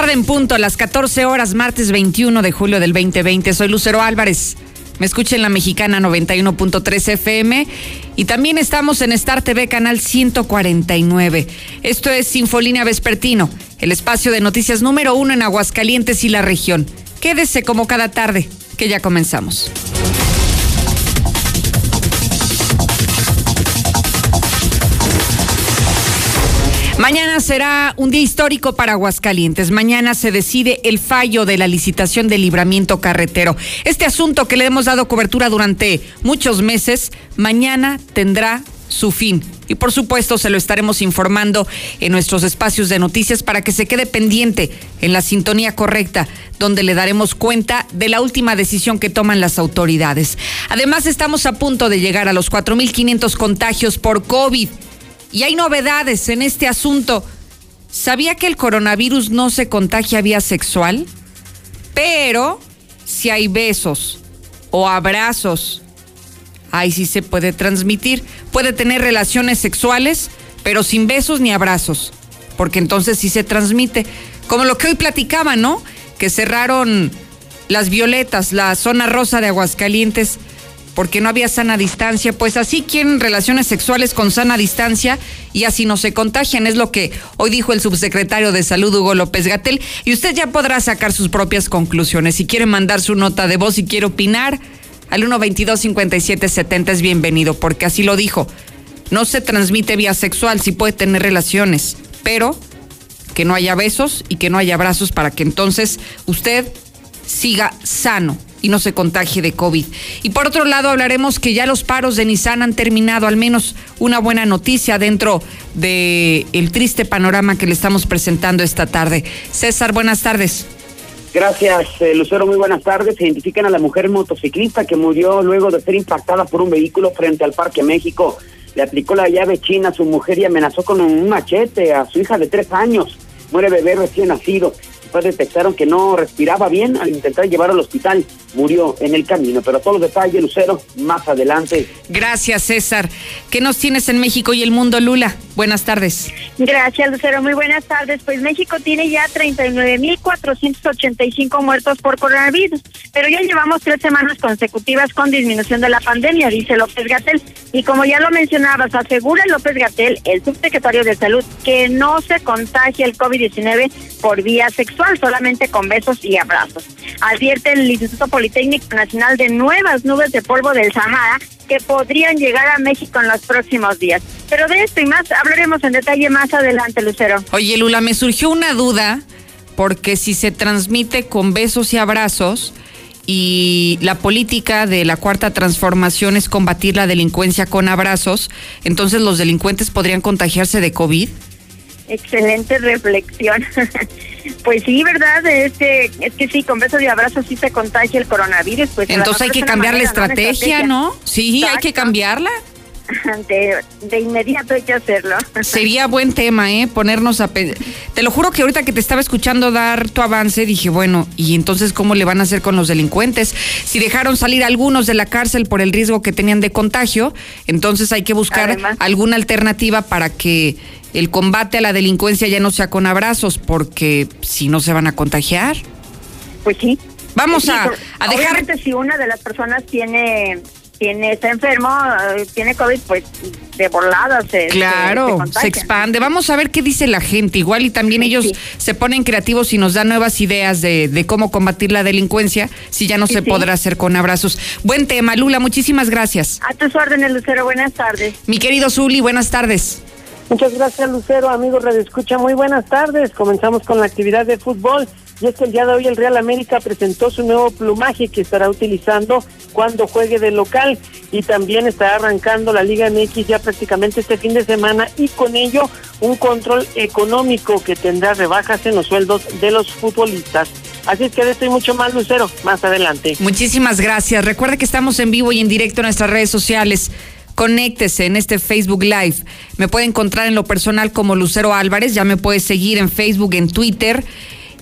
tarde en punto, a las 14 horas, martes 21 de julio del 2020. Soy Lucero Álvarez. Me escucha en la mexicana 91.3 FM y también estamos en Star TV canal 149. Esto es Sinfolínea Vespertino, el espacio de noticias número uno en Aguascalientes y la región. Quédese como cada tarde, que ya comenzamos. Mañana será un día histórico para Aguascalientes. Mañana se decide el fallo de la licitación del libramiento carretero. Este asunto que le hemos dado cobertura durante muchos meses, mañana tendrá su fin. Y por supuesto se lo estaremos informando en nuestros espacios de noticias para que se quede pendiente en la sintonía correcta, donde le daremos cuenta de la última decisión que toman las autoridades. Además estamos a punto de llegar a los 4.500 contagios por COVID. Y hay novedades en este asunto. ¿Sabía que el coronavirus no se contagia vía sexual? Pero si hay besos o abrazos, ahí sí se puede transmitir. Puede tener relaciones sexuales, pero sin besos ni abrazos, porque entonces sí se transmite. Como lo que hoy platicaba, ¿no? Que cerraron las violetas, la zona rosa de Aguascalientes porque no había sana distancia, pues así quieren relaciones sexuales con sana distancia y así no se contagian, es lo que hoy dijo el subsecretario de Salud Hugo López Gatel y usted ya podrá sacar sus propias conclusiones. Si quiere mandar su nota de voz y quiere opinar, al 122-5770 es bienvenido, porque así lo dijo. No se transmite vía sexual, sí puede tener relaciones, pero que no haya besos y que no haya abrazos para que entonces usted siga sano y no se contagie de COVID. Y por otro lado, hablaremos que ya los paros de Nissan han terminado, al menos una buena noticia dentro del el triste panorama que le estamos presentando esta tarde. César, buenas tardes. Gracias, eh, Lucero. Muy buenas tardes. Se identifican a la mujer motociclista que murió luego de ser impactada por un vehículo frente al Parque México. Le aplicó la llave china a su mujer y amenazó con un machete a su hija de tres años. Muere bebé recién nacido después detectaron que no respiraba bien al intentar llevarlo al hospital. Murió en el camino. Pero todos los detalles, Lucero, más adelante. Gracias, César. ¿Qué nos tienes en México y el mundo, Lula? Buenas tardes. Gracias, Lucero. Muy buenas tardes. Pues México tiene ya 39.485 muertos por coronavirus, pero ya llevamos tres semanas consecutivas con disminución de la pandemia, dice López Gatel. Y como ya lo mencionabas, asegura López Gatel, el subsecretario de Salud, que no se contagia el COVID-19 por vía sexual solamente con besos y abrazos. Advierte el Instituto Politécnico Nacional de nuevas nubes de polvo del Sahara que podrían llegar a México en los próximos días. Pero de esto y más hablaremos en detalle más adelante, Lucero. Oye, Lula, me surgió una duda, porque si se transmite con besos y abrazos, y la política de la cuarta transformación es combatir la delincuencia con abrazos, entonces los delincuentes podrían contagiarse de COVID. Excelente reflexión. pues sí, ¿verdad? Es que, es que sí, con besos y abrazos sí se contagia el coronavirus. Pues Entonces hay que cambiar la estrategia, ¿no? Sí, hay que cambiarla. De, inmediato hay que hacerlo. Sería buen tema, ¿eh? Ponernos a... Te lo juro que ahorita que te estaba escuchando dar tu avance, dije, bueno, ¿y entonces cómo le van a hacer con los delincuentes? Si dejaron salir algunos de la cárcel por el riesgo que tenían de contagio, entonces hay que buscar alguna alternativa para que el combate a la delincuencia ya no sea con abrazos, porque si no se van a contagiar. Pues sí. Vamos a, a dejar. Obviamente, si una de las personas tiene tiene está enfermo, eh, tiene COVID, pues de volada se Claro, se, expande. Vamos a ver qué dice la gente. Igual y también ellos se ponen creativos y nos dan nuevas ideas de, de cómo combatir la delincuencia si ya no se podrá hacer con abrazos. Buen tema, Lula, muchísimas gracias. A tus órdenes, Lucero, buenas tardes. Mi querido Zuli, buenas tardes. Muchas gracias, Lucero. Amigos Radio Escucha, muy buenas tardes. Comenzamos con la actividad de fútbol. Y es que el día de hoy el Real América presentó su nuevo plumaje que estará utilizando cuando juegue de local. Y también estará arrancando la Liga MX ya prácticamente este fin de semana y con ello un control económico que tendrá rebajas en los sueldos de los futbolistas. Así es que de esto y mucho más, Lucero, más adelante. Muchísimas gracias. Recuerda que estamos en vivo y en directo en nuestras redes sociales conéctese en este Facebook Live. Me puede encontrar en lo personal como Lucero Álvarez, ya me puede seguir en Facebook, en Twitter.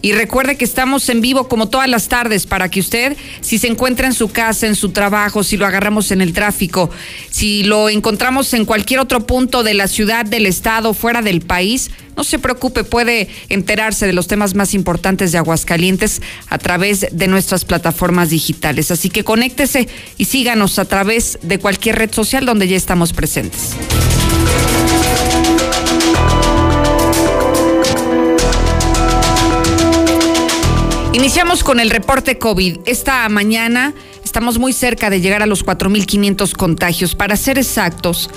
Y recuerde que estamos en vivo como todas las tardes para que usted, si se encuentra en su casa, en su trabajo, si lo agarramos en el tráfico, si lo encontramos en cualquier otro punto de la ciudad, del estado, fuera del país, no se preocupe, puede enterarse de los temas más importantes de Aguascalientes a través de nuestras plataformas digitales. Así que conéctese y síganos a través de cualquier red social donde ya estamos presentes. Iniciamos con el reporte COVID. Esta mañana estamos muy cerca de llegar a los 4.500 contagios. Para ser exactos,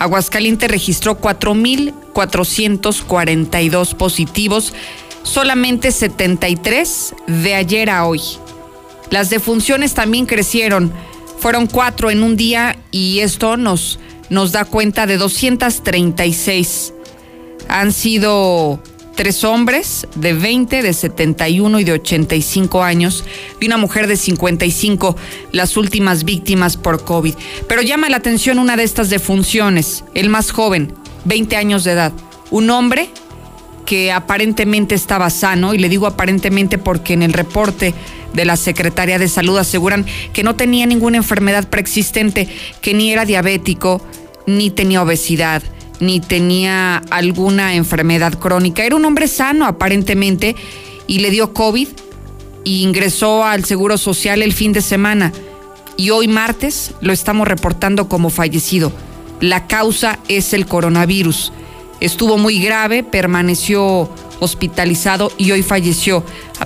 Aguascalientes registró 4.442 positivos, solamente 73 de ayer a hoy. Las defunciones también crecieron, fueron cuatro en un día y esto nos, nos da cuenta de 236. Han sido tres hombres de 20, de 71 y de 85 años y una mujer de 55, las últimas víctimas por COVID. Pero llama la atención una de estas defunciones, el más joven, 20 años de edad, un hombre que aparentemente estaba sano, y le digo aparentemente porque en el reporte de la Secretaría de Salud aseguran que no tenía ninguna enfermedad preexistente, que ni era diabético, ni tenía obesidad, ni tenía alguna enfermedad crónica. Era un hombre sano aparentemente y le dio COVID e ingresó al Seguro Social el fin de semana y hoy martes lo estamos reportando como fallecido. La causa es el coronavirus. Estuvo muy grave, permaneció hospitalizado y hoy falleció.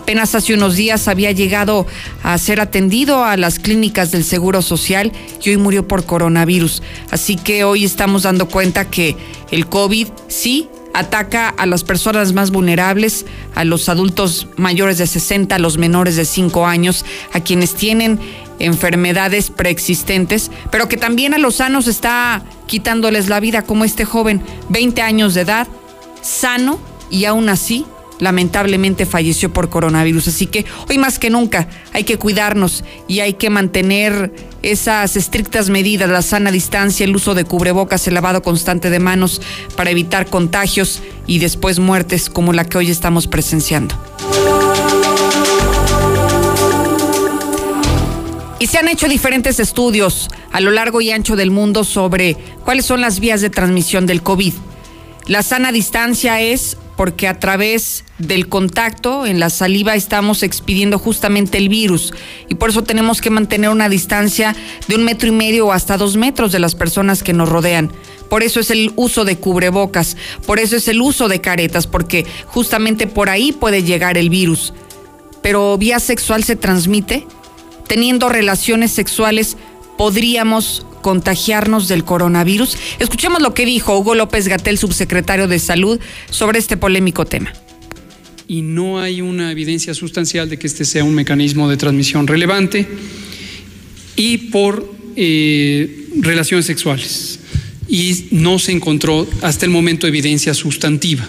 Apenas hace unos días había llegado a ser atendido a las clínicas del Seguro Social y hoy murió por coronavirus. Así que hoy estamos dando cuenta que el COVID sí ataca a las personas más vulnerables, a los adultos mayores de 60, a los menores de 5 años, a quienes tienen enfermedades preexistentes, pero que también a los sanos está quitándoles la vida, como este joven, 20 años de edad, sano y aún así lamentablemente falleció por coronavirus. Así que hoy más que nunca hay que cuidarnos y hay que mantener esas estrictas medidas, la sana distancia, el uso de cubrebocas, el lavado constante de manos para evitar contagios y después muertes como la que hoy estamos presenciando. Y se han hecho diferentes estudios a lo largo y ancho del mundo sobre cuáles son las vías de transmisión del COVID. La sana distancia es porque a través del contacto en la saliva estamos expidiendo justamente el virus y por eso tenemos que mantener una distancia de un metro y medio o hasta dos metros de las personas que nos rodean. Por eso es el uso de cubrebocas, por eso es el uso de caretas, porque justamente por ahí puede llegar el virus. Pero vía sexual se transmite. Teniendo relaciones sexuales podríamos contagiarnos del coronavirus? Escuchemos lo que dijo Hugo López Gatel, subsecretario de Salud, sobre este polémico tema. Y no hay una evidencia sustancial de que este sea un mecanismo de transmisión relevante y por eh, relaciones sexuales. Y no se encontró hasta el momento evidencia sustantiva.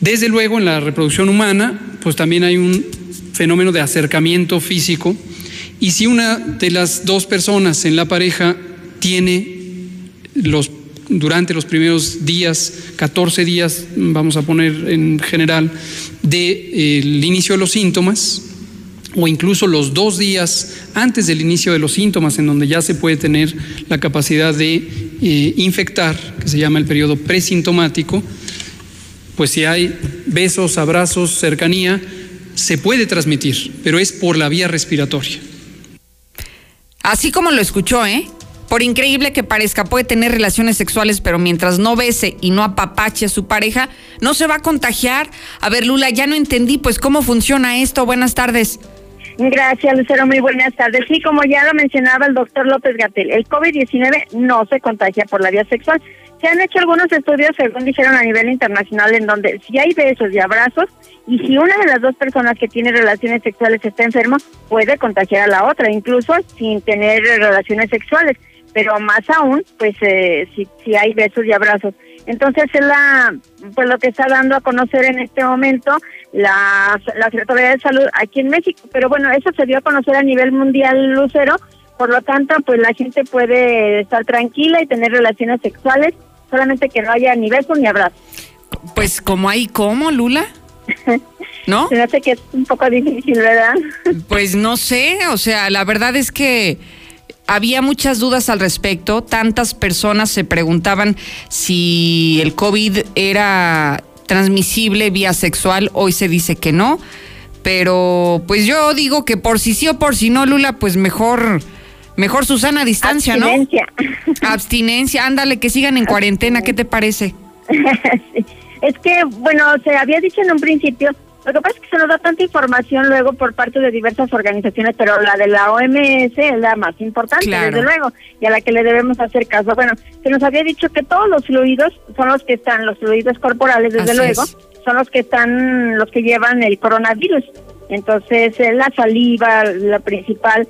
Desde luego, en la reproducción humana, pues también hay un fenómeno de acercamiento físico. Y si una de las dos personas en la pareja tiene los, durante los primeros días, 14 días, vamos a poner en general, del de, el inicio de los síntomas, o incluso los dos días antes del inicio de los síntomas, en donde ya se puede tener la capacidad de eh, infectar, que se llama el periodo presintomático, pues si hay besos, abrazos, cercanía, se puede transmitir, pero es por la vía respiratoria. Así como lo escuchó, ¿eh? Por increíble que parezca, puede tener relaciones sexuales, pero mientras no bese y no apapache a su pareja, no se va a contagiar. A ver, Lula, ya no entendí, pues, cómo funciona esto. Buenas tardes. Gracias, Lucero. Muy buenas tardes. Sí, como ya lo mencionaba el doctor López Gatel, el COVID-19 no se contagia por la vía sexual. Se han hecho algunos estudios, según dijeron a nivel internacional, en donde si hay besos y abrazos, y si una de las dos personas que tiene relaciones sexuales está enferma, puede contagiar a la otra, incluso sin tener relaciones sexuales pero más aún, pues eh, si, si hay besos y abrazos. Entonces es la, pues lo que está dando a conocer en este momento la, la Secretaría de Salud aquí en México. Pero bueno, eso se dio a conocer a nivel mundial, Lucero. Por lo tanto, pues la gente puede estar tranquila y tener relaciones sexuales, solamente que no haya ni besos ni abrazos. Pues como hay, ¿cómo, Lula? ¿No? Se hace que es un poco difícil, ¿verdad? Pues no sé, o sea, la verdad es que había muchas dudas al respecto. Tantas personas se preguntaban si el COVID era transmisible vía sexual. Hoy se dice que no. Pero pues yo digo que por si sí o por si no, Lula, pues mejor, mejor Susana a distancia, Abstinencia. ¿no? Abstinencia, ándale, que sigan en cuarentena, ¿qué te parece? Sí. Es que, bueno, se había dicho en un principio, lo que pasa es que se nos da tanta información luego por parte de diversas organizaciones, pero la de la OMS es la más importante, Claro. desde luego, y a la que le debemos hacer caso. Bueno, se nos había dicho que todos los fluidos son los que están, los fluidos corporales, desde Así luego, es. son los que están, los que llevan el coronavirus. Entonces, eh, la saliva, la principal,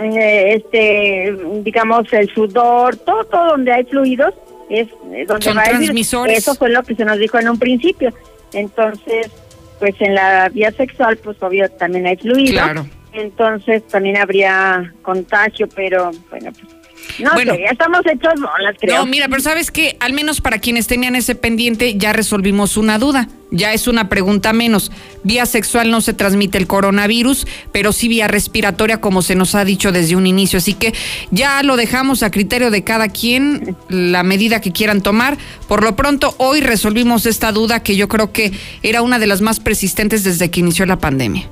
eh, este, digamos, el sudor, todo, todo donde hay fluidos es eh, donde Son va virus. transmisores. Eso fue lo que se nos dijo en un principio. Entonces, pues en la vía sexual, pues obvio también hay fluido. Claro. Entonces también habría contagio, pero bueno, pues no Bueno. sé, ya estamos hechos bolas, creo. No, mira, pero sabes que al menos para quienes tenían ese pendiente ya resolvimos una duda. Ya es una pregunta menos. Vía sexual no se transmite el coronavirus, pero sí vía respiratoria, como se nos ha dicho desde un inicio. Así que ya lo dejamos a criterio de cada quien, la medida que quieran tomar. Por lo pronto, hoy resolvimos esta duda que yo creo que era una de las más persistentes desde que inició la pandemia.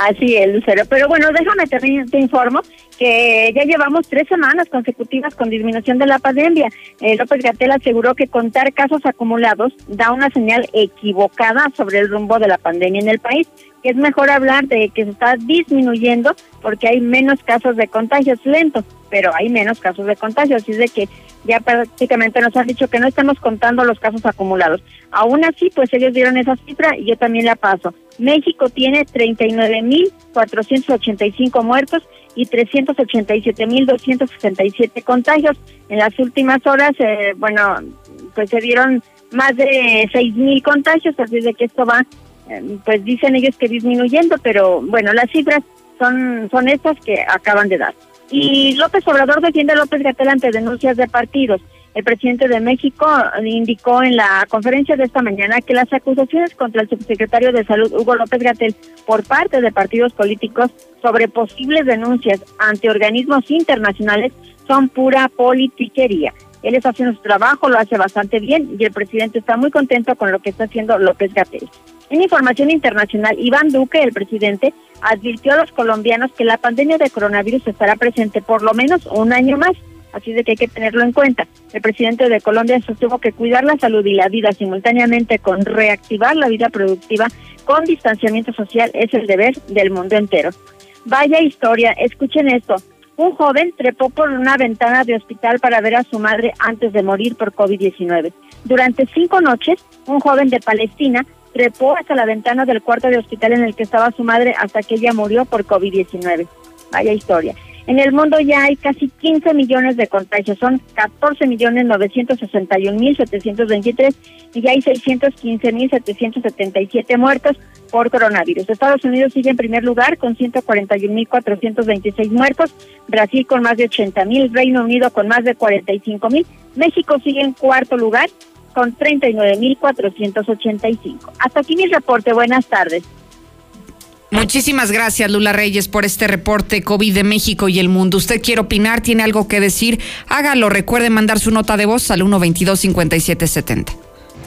Así es, Lucero. Pero bueno, déjame te, te informo que ya llevamos tres semanas consecutivas con disminución de la pandemia. Eh, López Gatel aseguró que contar casos acumulados da una señal equivocada sobre el rumbo de la pandemia en el país. Que es mejor hablar de que se está disminuyendo porque hay menos casos de contagios lentos, pero hay menos casos de contagios. Así es de que ya prácticamente nos han dicho que no estamos contando los casos acumulados. Aún así, pues ellos dieron esa cifra y yo también la paso. México tiene 39.485 muertos y 387.267 contagios. En las últimas horas, eh, bueno, pues se dieron más de 6.000 contagios, así de que esto va, pues dicen ellos que disminuyendo, pero bueno, las cifras son, son estas que acaban de dar. Y López Obrador defiende a López Gatel ante denuncias de partidos. El presidente de México indicó en la conferencia de esta mañana que las acusaciones contra el subsecretario de Salud, Hugo López Gatel, por parte de partidos políticos sobre posibles denuncias ante organismos internacionales son pura politiquería. Él está haciendo su trabajo, lo hace bastante bien y el presidente está muy contento con lo que está haciendo López Gatel. En información internacional, Iván Duque, el presidente, advirtió a los colombianos que la pandemia de coronavirus estará presente por lo menos un año más, así de que hay que tenerlo en cuenta. El presidente de Colombia sostuvo que cuidar la salud y la vida simultáneamente con reactivar la vida productiva con distanciamiento social es el deber del mundo entero. Vaya historia, escuchen esto. Un joven trepó por una ventana de hospital para ver a su madre antes de morir por COVID-19. Durante cinco noches, un joven de Palestina trepó hasta la ventana del cuarto de hospital en el que estaba su madre hasta que ella murió por COVID-19. Vaya historia. En el mundo ya hay casi 15 millones de contagios, son 14 millones 961 mil 723 y ya hay 615 mil 777 muertos por coronavirus. Estados Unidos sigue en primer lugar con 141 mil 426 muertos, Brasil con más de 80 mil, Reino Unido con más de 45 mil, México sigue en cuarto lugar con 39 mil 485. Hasta aquí mi reporte. Buenas tardes. Muchísimas gracias, Lula Reyes, por este reporte COVID de México y el mundo. ¿Usted quiere opinar? ¿Tiene algo que decir? Hágalo. Recuerde mandar su nota de voz al 122-5770.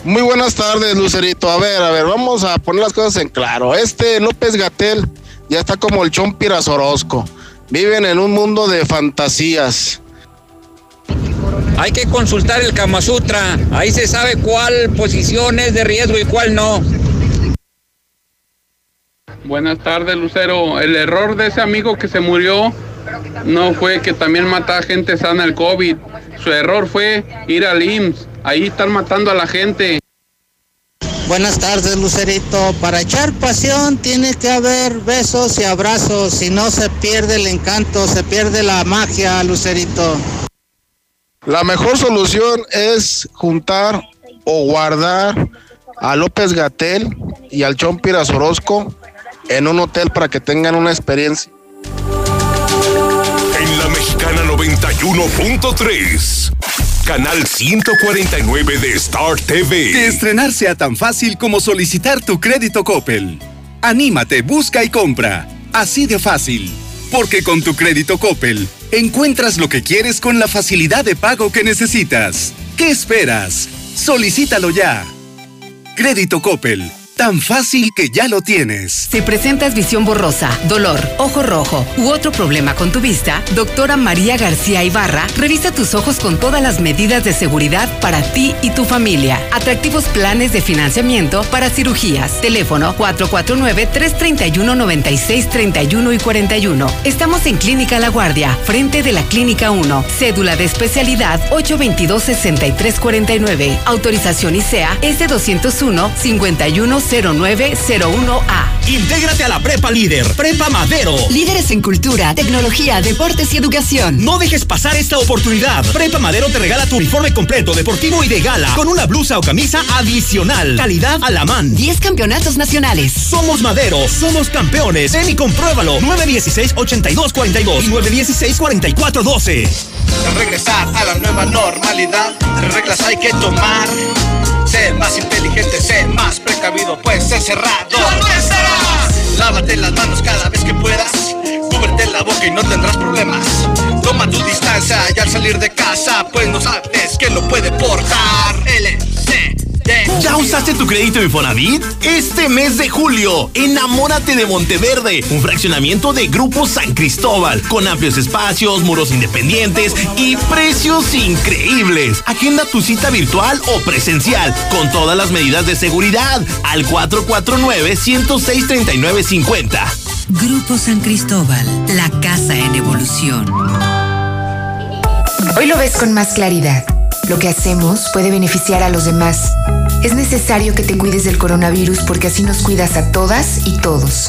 Muy buenas tardes, Lucerito. A ver, a ver, vamos a poner las cosas en claro. Este López Gatel ya está como el Chompiras Orozco. Viven en un mundo de fantasías. Hay que consultar el Kama Sutra. Ahí se sabe cuál posición es de riesgo y cuál no. Buenas tardes, Lucero. El error de ese amigo que se murió no fue que también mata a gente sana el COVID. Su error fue ir al IMSS. Ahí están matando a la gente. Buenas tardes, Lucerito. Para echar pasión tiene que haber besos y abrazos. Si no, se pierde el encanto, se pierde la magia, Lucerito. La mejor solución es juntar o guardar a López Gatel y al Chompiras Orozco en un hotel para que tengan una experiencia. En la mexicana 91.3, canal 149 de Star TV. Que estrenar sea tan fácil como solicitar tu crédito Coppel. Anímate, busca y compra. Así de fácil. Porque con tu crédito Coppel encuentras lo que quieres con la facilidad de pago que necesitas. ¿Qué esperas? Solicítalo ya. Crédito Coppel Tan fácil que ya lo tienes. Si presentas visión borrosa, dolor, ojo rojo u otro problema con tu vista, doctora María García Ibarra revisa tus ojos con todas las medidas de seguridad para ti y tu familia. Atractivos planes de financiamiento para cirugías. Teléfono 449-331-9631 y 41. Estamos en Clínica La Guardia, frente de la Clínica 1. Cédula de especialidad 822-6349. Autorización ICEA S201 51 0901A. Intégrate a la Prepa Líder, Prepa Madero. Líderes en cultura, tecnología, deportes y educación. No dejes pasar esta oportunidad. Prepa Madero te regala tu uniforme completo, deportivo y de gala, con una blusa o camisa adicional. Calidad a la man. 10 campeonatos nacionales. Somos Madero, somos campeones. Ven y compruébalo. 916-8242 y 916-4412. Regresar a la nueva normalidad. Reglas hay que tomar. Sé más inteligente, sé más precavido, pues ser cerrado. ¡No Lávate las manos cada vez que puedas. Cúbrete la boca y no tendrás problemas. Toma tu distancia y al salir de casa, pues no sabes quién lo puede portar. LC. ¿Ya usaste tu crédito Infonavit? Este mes de julio, enamórate de Monteverde, un fraccionamiento de Grupo San Cristóbal, con amplios espacios, muros independientes y precios increíbles. Agenda tu cita virtual o presencial, con todas las medidas de seguridad, al 449-106-3950. Grupo San Cristóbal, la casa en evolución. Hoy lo ves con más claridad. Lo que hacemos puede beneficiar a los demás. Es necesario que te cuides del coronavirus porque así nos cuidas a todas y todos.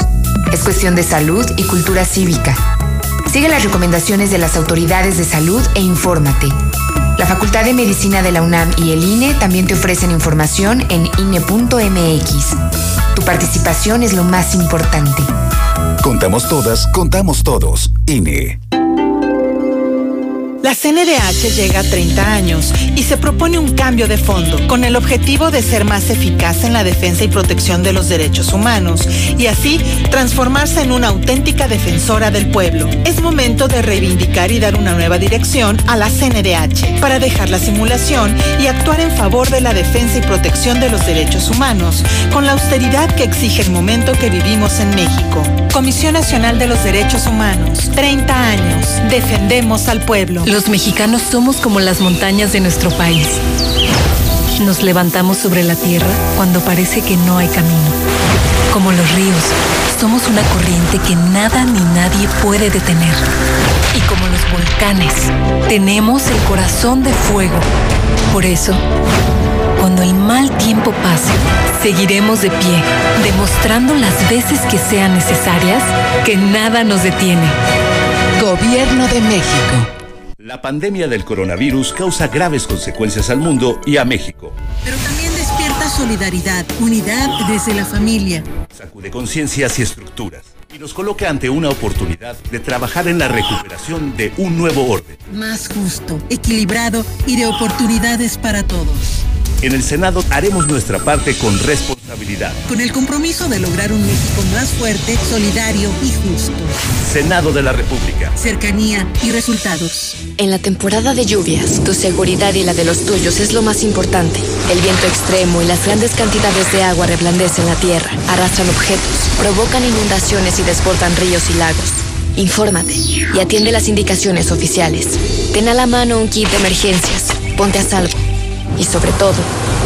Es cuestión de salud y cultura cívica. Sigue las recomendaciones de las autoridades de salud e infórmate. La Facultad de Medicina de la UNAM y el INE también te ofrecen información en INE.mx. Tu participación es lo más importante. Contamos todas, contamos todos. INE. La CNDH llega a 30 años y se propone un cambio de fondo con el objetivo de ser más eficaz en la defensa y protección de los derechos humanos y así transformarse en una auténtica defensora del pueblo. Es momento de reivindicar y dar una nueva dirección a la CNDH para dejar la simulación y actuar en favor de la defensa y protección de los derechos humanos con la austeridad que exige el momento que vivimos en México. Comisión Nacional de los Derechos Humanos, 30 años, defendemos al pueblo. Los mexicanos somos como las montañas de nuestro país. Nos levantamos sobre la tierra cuando parece que no hay camino. Como los ríos, somos una corriente que nada ni nadie puede detener. Y como los volcanes, tenemos el corazón de fuego. Por eso, cuando el mal tiempo pase, seguiremos de pie, demostrando las veces que sean necesarias que nada nos detiene. Gobierno de México. La pandemia del coronavirus causa graves consecuencias al mundo y a México. Pero también despierta solidaridad, unidad desde la familia. Sacude conciencias y estructuras y nos coloca ante una oportunidad de trabajar en la recuperación de un nuevo orden. Más justo, equilibrado y de oportunidades para todos. En el Senado haremos nuestra parte con responsabilidad. Con el compromiso de lograr un México más fuerte, solidario y justo. Senado de la República. Cercanía y resultados. En la temporada de lluvias, tu seguridad y la de los tuyos es lo más importante. El viento extremo y las grandes cantidades de agua reblandecen la tierra, arrastran objetos, provocan inundaciones y desbordan ríos y lagos. Infórmate y atiende las indicaciones oficiales. Ten a la mano un kit de emergencias. Ponte a salvo. Y sobre todo,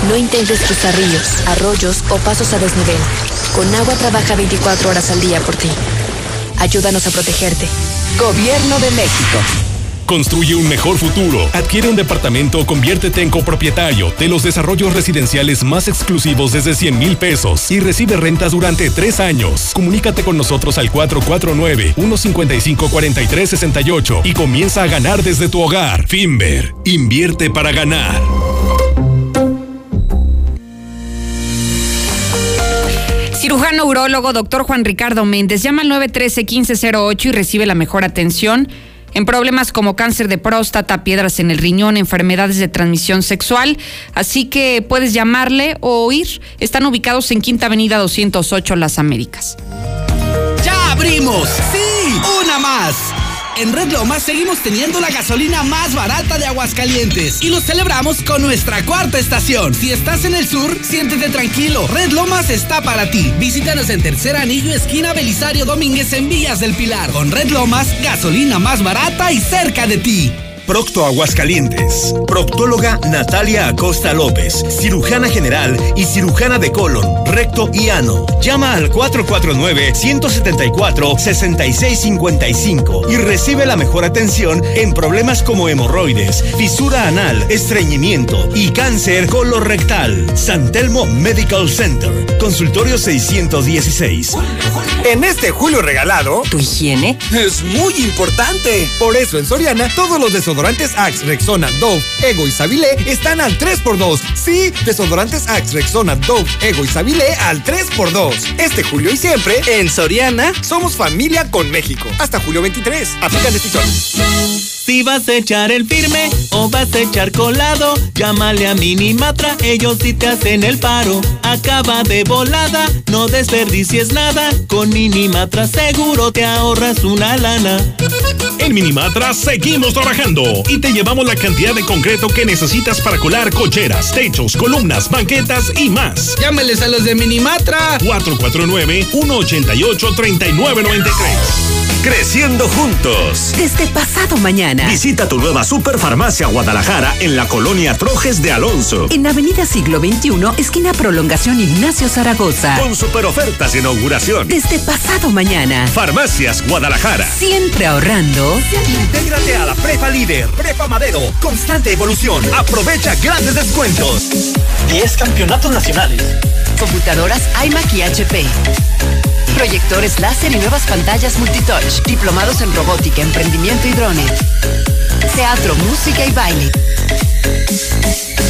no intentes cruzar ríos, arroyos o pasos a desnivel. Con agua trabaja 24 horas al día por ti. Ayúdanos a protegerte. Gobierno de México. Construye un mejor futuro. Adquiere un departamento o conviértete en copropietario de los desarrollos residenciales más exclusivos desde 100 mil pesos y recibe rentas durante tres años. Comunícate con nosotros al 449-155-4368 y comienza a ganar desde tu hogar. Finver, invierte para ganar. Cirujano urólogo, doctor Juan Ricardo Méndez. Llama al 913-1508 y recibe la mejor atención en problemas como cáncer de próstata, piedras en el riñón, enfermedades de transmisión sexual. Así que puedes llamarle o ir. Están ubicados en Quinta Avenida 208 Las Américas. ¡Ya abrimos! ¡Sí! ¡Una más! En Red Lomas seguimos teniendo la gasolina más barata de Aguascalientes y lo celebramos con nuestra cuarta estación. Si estás en el sur, siéntete tranquilo. Red Lomas está para ti. Visítanos en Tercer Anillo, esquina Belisario Domínguez en Villas del Pilar. Con Red Lomas, gasolina más barata y cerca de ti. Procto Aguascalientes. Proctóloga Natalia Acosta López, cirujana general y cirujana de colon, recto y ano. Llama al 449-174-6655 y recibe la mejor atención en problemas como hemorroides, fisura anal, estreñimiento y cáncer colorectal. San Telmo Medical Center. Consultorio 616. En este julio regalado, ¿tu higiene? Es muy importante. Por eso en Soriana, todos los desodorantes Axe, Rexona, Dove, Ego y Sabilé están al 3x2. Sí, desodorantes Axe, Rexona, Dove, Ego y Sabilé al 3x2. Este julio y siempre, en Soriana, somos familia con México. Hasta julio 23. Aplican decisiones. Si vas a echar el firme o vas a echar colado, llámale a Minimatra, ellos sí te hacen el paro. Acaba de volada, no desperdicies nada, con Minimatra seguro te ahorras una lana. En Minimatra seguimos trabajando y te llevamos la cantidad de concreto que necesitas para colar cocheras, techos, columnas, banquetas y más. Llámeles a los de Minimatra. 449-188-3993. Creciendo juntos. Desde pasado mañana. Visita tu nueva Superfarmacia Guadalajara en la colonia Trojes de Alonso. En Avenida Siglo XXI, esquina Prolongación Ignacio Zaragoza. Con super ofertas de inauguración. Desde pasado mañana. Farmacias Guadalajara. Siempre ahorrando. Intégrate a la Prepa Líder, Prepa Madero. Constante evolución. Aprovecha grandes descuentos. 10 campeonatos nacionales. Computadoras iMac y HP. Proyectores láser y nuevas pantallas multitouch. Diplomados en robótica, emprendimiento y drones. Teatro, música y baile.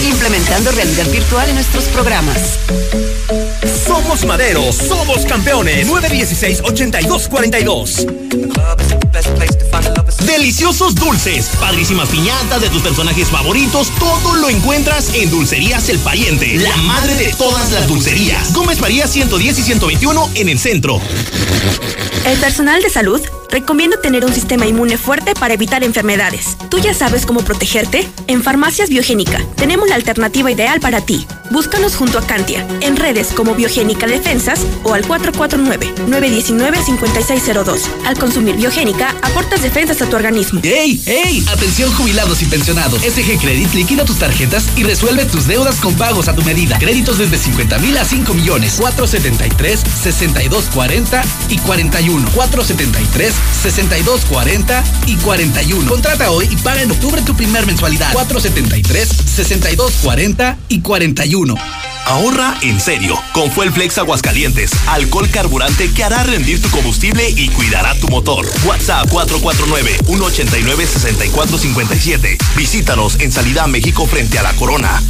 Implementando realidad virtual en nuestros programas. Somos Madero, somos campeones. 916-8242. Deliciosos dulces, padrísimas piñatas de tus personajes favoritos, todo lo encuentras en Dulcerías El Pariente, la madre de todas las dulcerías. Gómez María 110 y 121 en el centro. El personal de salud recomienda tener un sistema inmune fuerte para evitar enfermedades. ¿Tú ya sabes cómo protegerte? En Farmacias Biogénica tenemos la alternativa ideal para ti. Búscanos junto a Cantia, en redes como Biogénica Defensas o al 449-919-5602. Al consumir Biogénica, aportas defensas a tu organismo. ¡Ey! ¡Ey! Atención jubilados y pensionados. SG Credit liquida tus tarjetas y resuelve tus deudas con pagos a tu medida. Créditos desde 50 mil a 5 millones. 473 6240 y 41. 473 6240 y 41. Contrata hoy y paga en octubre tu primer mensualidad. 473 6240 y 41. Ahorra en serio con Fuel Flex Aguascalientes, alcohol carburante que hará rendir tu combustible y cuidará tu motor. WhatsApp 449-189-6457. Visítanos en Salida México frente a la Corona.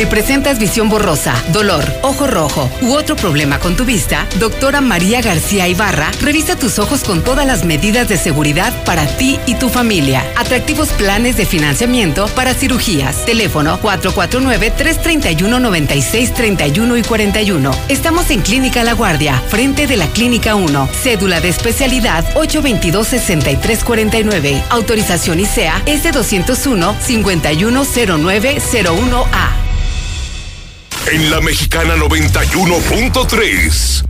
Si presentas visión borrosa, dolor, ojo rojo u otro problema con tu vista, doctora María García Ibarra revisa tus ojos con todas las medidas de seguridad para ti y tu familia. Atractivos planes de financiamiento para cirugías. Teléfono 449-331-9631 y 41. Estamos en Clínica La Guardia, frente de la Clínica 1. Cédula de especialidad 822-6349. Autorización ICEA es de 201-510901A. En la Mexicana 91.3,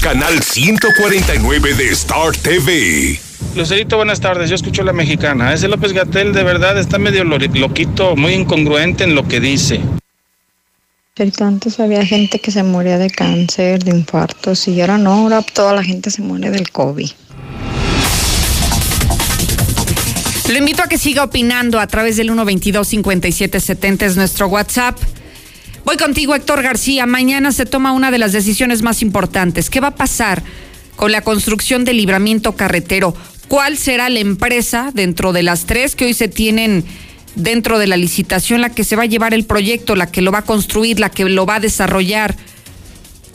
canal 149 de Star TV. Lucerito, buenas tardes. Yo escucho la mexicana. Ese López Gatel de verdad está medio lo- loquito, muy incongruente en lo que dice. Antes había gente que se moría de cáncer, de infartos, y ahora no, ahora toda la gente se muere del COVID. Lo invito a que siga opinando a través del 122-5770 es nuestro WhatsApp. Voy contigo, Héctor García. Mañana se toma una de las decisiones más importantes. ¿Qué va a pasar con la construcción del libramiento carretero? ¿Cuál será la empresa dentro de las tres que hoy se tienen dentro de la licitación, la que se va a llevar el proyecto, la que lo va a construir, la que lo va a desarrollar?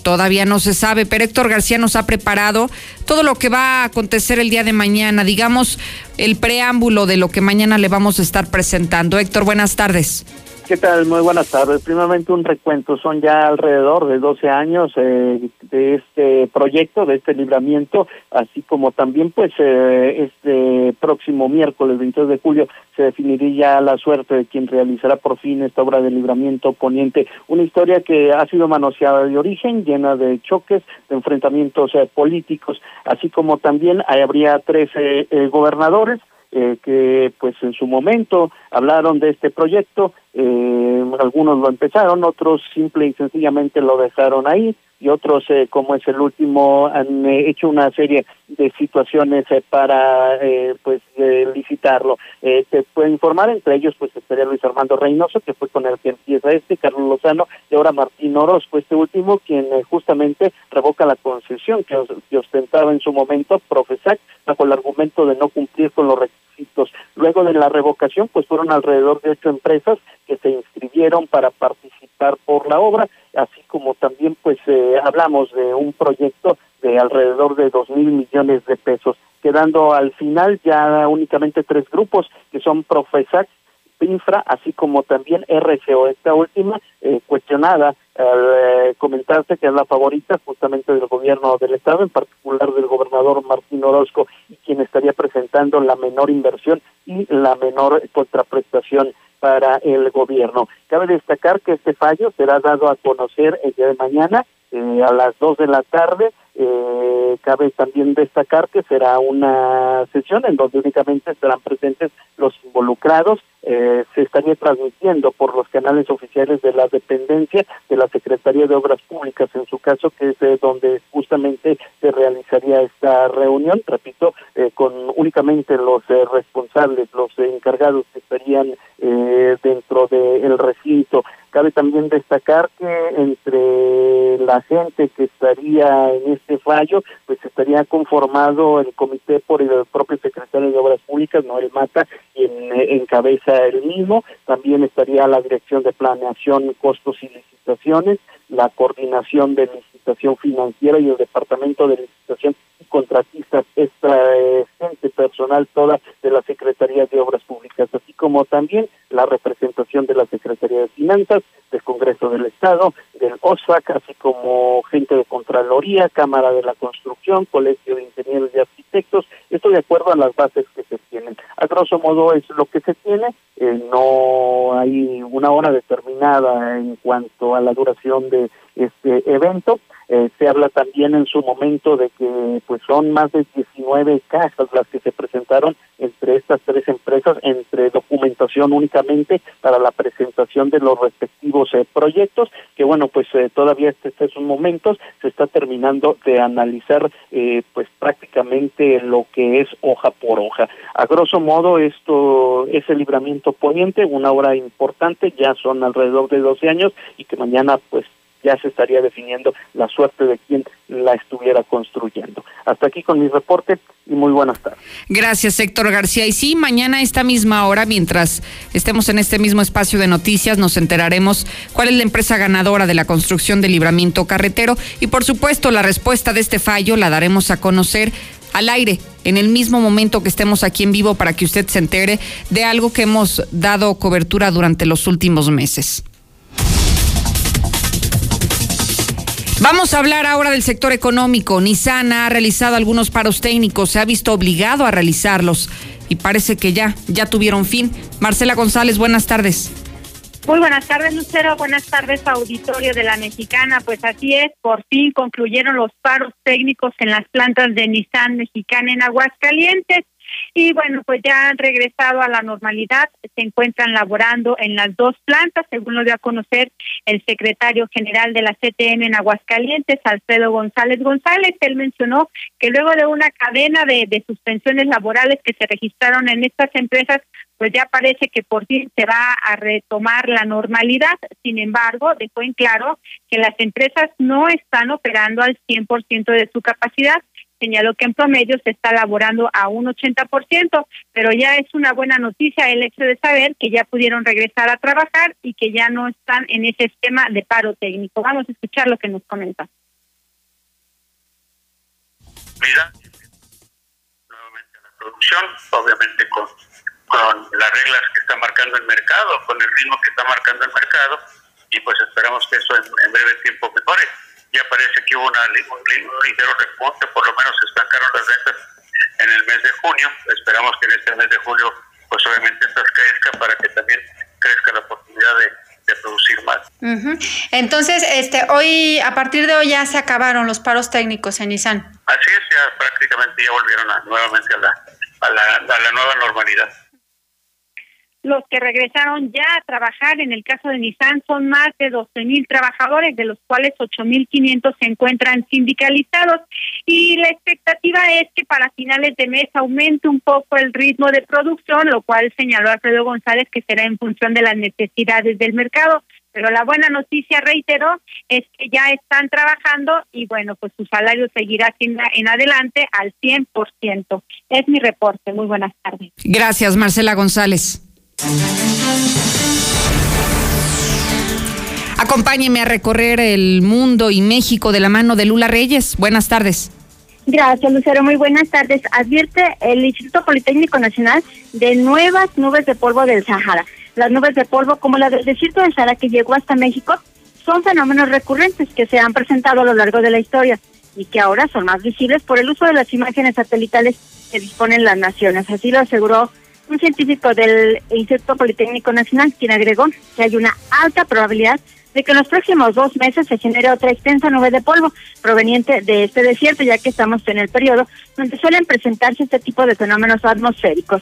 Todavía no se sabe, pero Héctor García nos ha preparado todo lo que va a acontecer el día de mañana, digamos el preámbulo de lo que mañana le vamos a estar presentando. Héctor, buenas tardes. ¿Qué tal? Muy buenas tardes. Primeramente un recuento. Son ya alrededor de 12 años eh, de este proyecto, de este libramiento, así como también pues eh, este próximo miércoles 22 de julio se definiría la suerte de quien realizará por fin esta obra de libramiento poniente. Una historia que ha sido manoseada de origen, llena de choques, de enfrentamientos eh, políticos, así como también habría tres gobernadores eh, que pues en su momento hablaron de este proyecto, eh, algunos lo empezaron, otros simple y sencillamente lo dejaron ahí, y otros, eh, como es el último, han eh, hecho una serie de situaciones eh, para pues licitarlo. te puedo informar, entre ellos pues estaría Luis Armando Reynoso, que fue con el que empieza este, Carlos Lozano, y ahora Martín Orozco, este último, quien justamente revoca la concesión que, que ostentaba en su momento Profesac bajo el argumento de no cumplir con los requisitos. Luego de la revocación, pues fueron alrededor de ocho empresas que se inscribieron para participar por la obra así como también pues eh, hablamos de un proyecto de alrededor de dos mil millones de pesos, quedando al final ya únicamente tres grupos que son Profesac, Infra, así como también RCO. Esta última eh, cuestionada al eh, comentarse que es la favorita justamente del gobierno del estado, en particular del gobernador Martín Orozco, y quien estaría presentando la menor inversión y la menor contraprestación para el gobierno. Cabe destacar que este fallo será dado a conocer el día de mañana eh, a las dos de la tarde. Eh, cabe también destacar que será una sesión en donde únicamente estarán presentes los involucrados. Eh, se estaría transmitiendo por los canales oficiales de la dependencia de la Secretaría de Obras Públicas, en su caso, que es donde justamente se realizaría esta reunión, repito, con únicamente los responsables, los encargados que estarían dentro del recinto. Cabe también destacar que entre la gente que estaría en este fallo, pues estaría conformado el comité por el propio secretario de Obras Públicas, Noel Mata, quien encabeza el mismo. También estaría la dirección de planeación, costos y licitaciones, la coordinación de licitación financiera y el departamento de licitación contratistas, esta gente personal toda de la Secretaría de Obras Públicas, así como también la representación de la Secretaría de Finanzas, del Congreso del Estado, del OSFAC, así como gente de Contraloría, Cámara de la Construcción, Colegio de Ingenieros y Arquitectos, esto de acuerdo a las bases que se tienen. A grosso modo es lo que se tiene, eh, no hay una hora determinada en cuanto a la duración de este evento, eh, se habla también en su momento de que pues son más de 19 cajas las que se presentaron entre estas tres empresas, entre documentación únicamente para la presentación de los respectivos eh, proyectos, que bueno, pues eh, todavía este, estos momentos se está terminando de analizar pues prácticamente lo que es hoja por hoja. A grosso modo esto es el libramiento poniente, una obra importante, ya son alrededor de 12 años y que mañana pues ya se estaría definiendo la suerte de quien la estuviera construyendo. Hasta aquí con mi reporte y muy buenas tardes. Gracias, Héctor García. Y sí, mañana a esta misma hora, mientras estemos en este mismo espacio de noticias, nos enteraremos cuál es la empresa ganadora de la construcción del libramiento carretero y por supuesto la respuesta de este fallo la daremos a conocer al aire en el mismo momento que estemos aquí en vivo para que usted se entere de algo que hemos dado cobertura durante los últimos meses. Vamos a hablar ahora del sector económico. Nissan ha realizado algunos paros técnicos, se ha visto obligado a realizarlos y parece que ya, ya tuvieron fin. Marcela González, buenas tardes. Muy buenas tardes, Lucero. Buenas tardes, auditorio de la Mexicana. Pues así es, por fin concluyeron los paros técnicos en las plantas de Nissan Mexicana en Aguascalientes. Y bueno, pues ya han regresado a la normalidad, se encuentran laborando en las dos plantas, según lo dio a conocer el secretario general de la CTM en Aguascalientes, Alfredo González González. Él mencionó que luego de una cadena de, de suspensiones laborales que se registraron en estas empresas, pues ya parece que por fin se va a retomar la normalidad. Sin embargo, dejó en claro que las empresas no están operando al 100% de su capacidad señaló que en promedio se está elaborando a un 80%, pero ya es una buena noticia el hecho de saber que ya pudieron regresar a trabajar y que ya no están en ese esquema de paro técnico. Vamos a escuchar lo que nos comenta. vida nuevamente la producción, obviamente con las reglas que está marcando el mercado, con el ritmo que está marcando el mercado, y pues esperamos que eso en, breve tiempo mejore. Ya parece que hubo una, un, ligero repunte, por lo menos se estancaron las ventas en el mes de junio, esperamos que en este mes de julio pues obviamente estas crezca para que también crezca la oportunidad de, producir más. Entonces, este, hoy, a partir de hoy ya se acabaron los paros técnicos en Nissan. Así es, ya prácticamente ya volvieron nuevamente a la, a la, a la nueva normalidad. Los que regresaron ya a trabajar en el caso de Nissan son más de 12 mil trabajadores, de los cuales 8 mil 500 se encuentran sindicalizados. Y la expectativa es que para finales de mes aumente un poco el ritmo de producción, lo cual señaló Alfredo González que será en función de las necesidades del mercado. Pero la buena noticia, reitero, es que ya están trabajando y bueno, pues su salario seguirá en adelante al 100%. Es mi reporte. Muy buenas tardes. Gracias, Marcela González. Acompáñeme a recorrer el mundo y México de la mano de Lula Reyes. Buenas tardes. Gracias, Lucero. Muy buenas tardes. Advierte el Instituto Politécnico Nacional de nuevas nubes de polvo del Sahara. Las nubes de polvo, como la del desierto del Sahara que llegó hasta México, son fenómenos recurrentes que se han presentado a lo largo de la historia y que ahora son más visibles por el uso de las imágenes satelitales que disponen las naciones. Así lo aseguró un científico del Instituto Politécnico Nacional, quien agregó que hay una alta probabilidad de que en los próximos dos meses se genere otra extensa nube de polvo proveniente de este desierto, ya que estamos en el periodo donde suelen presentarse este tipo de fenómenos atmosféricos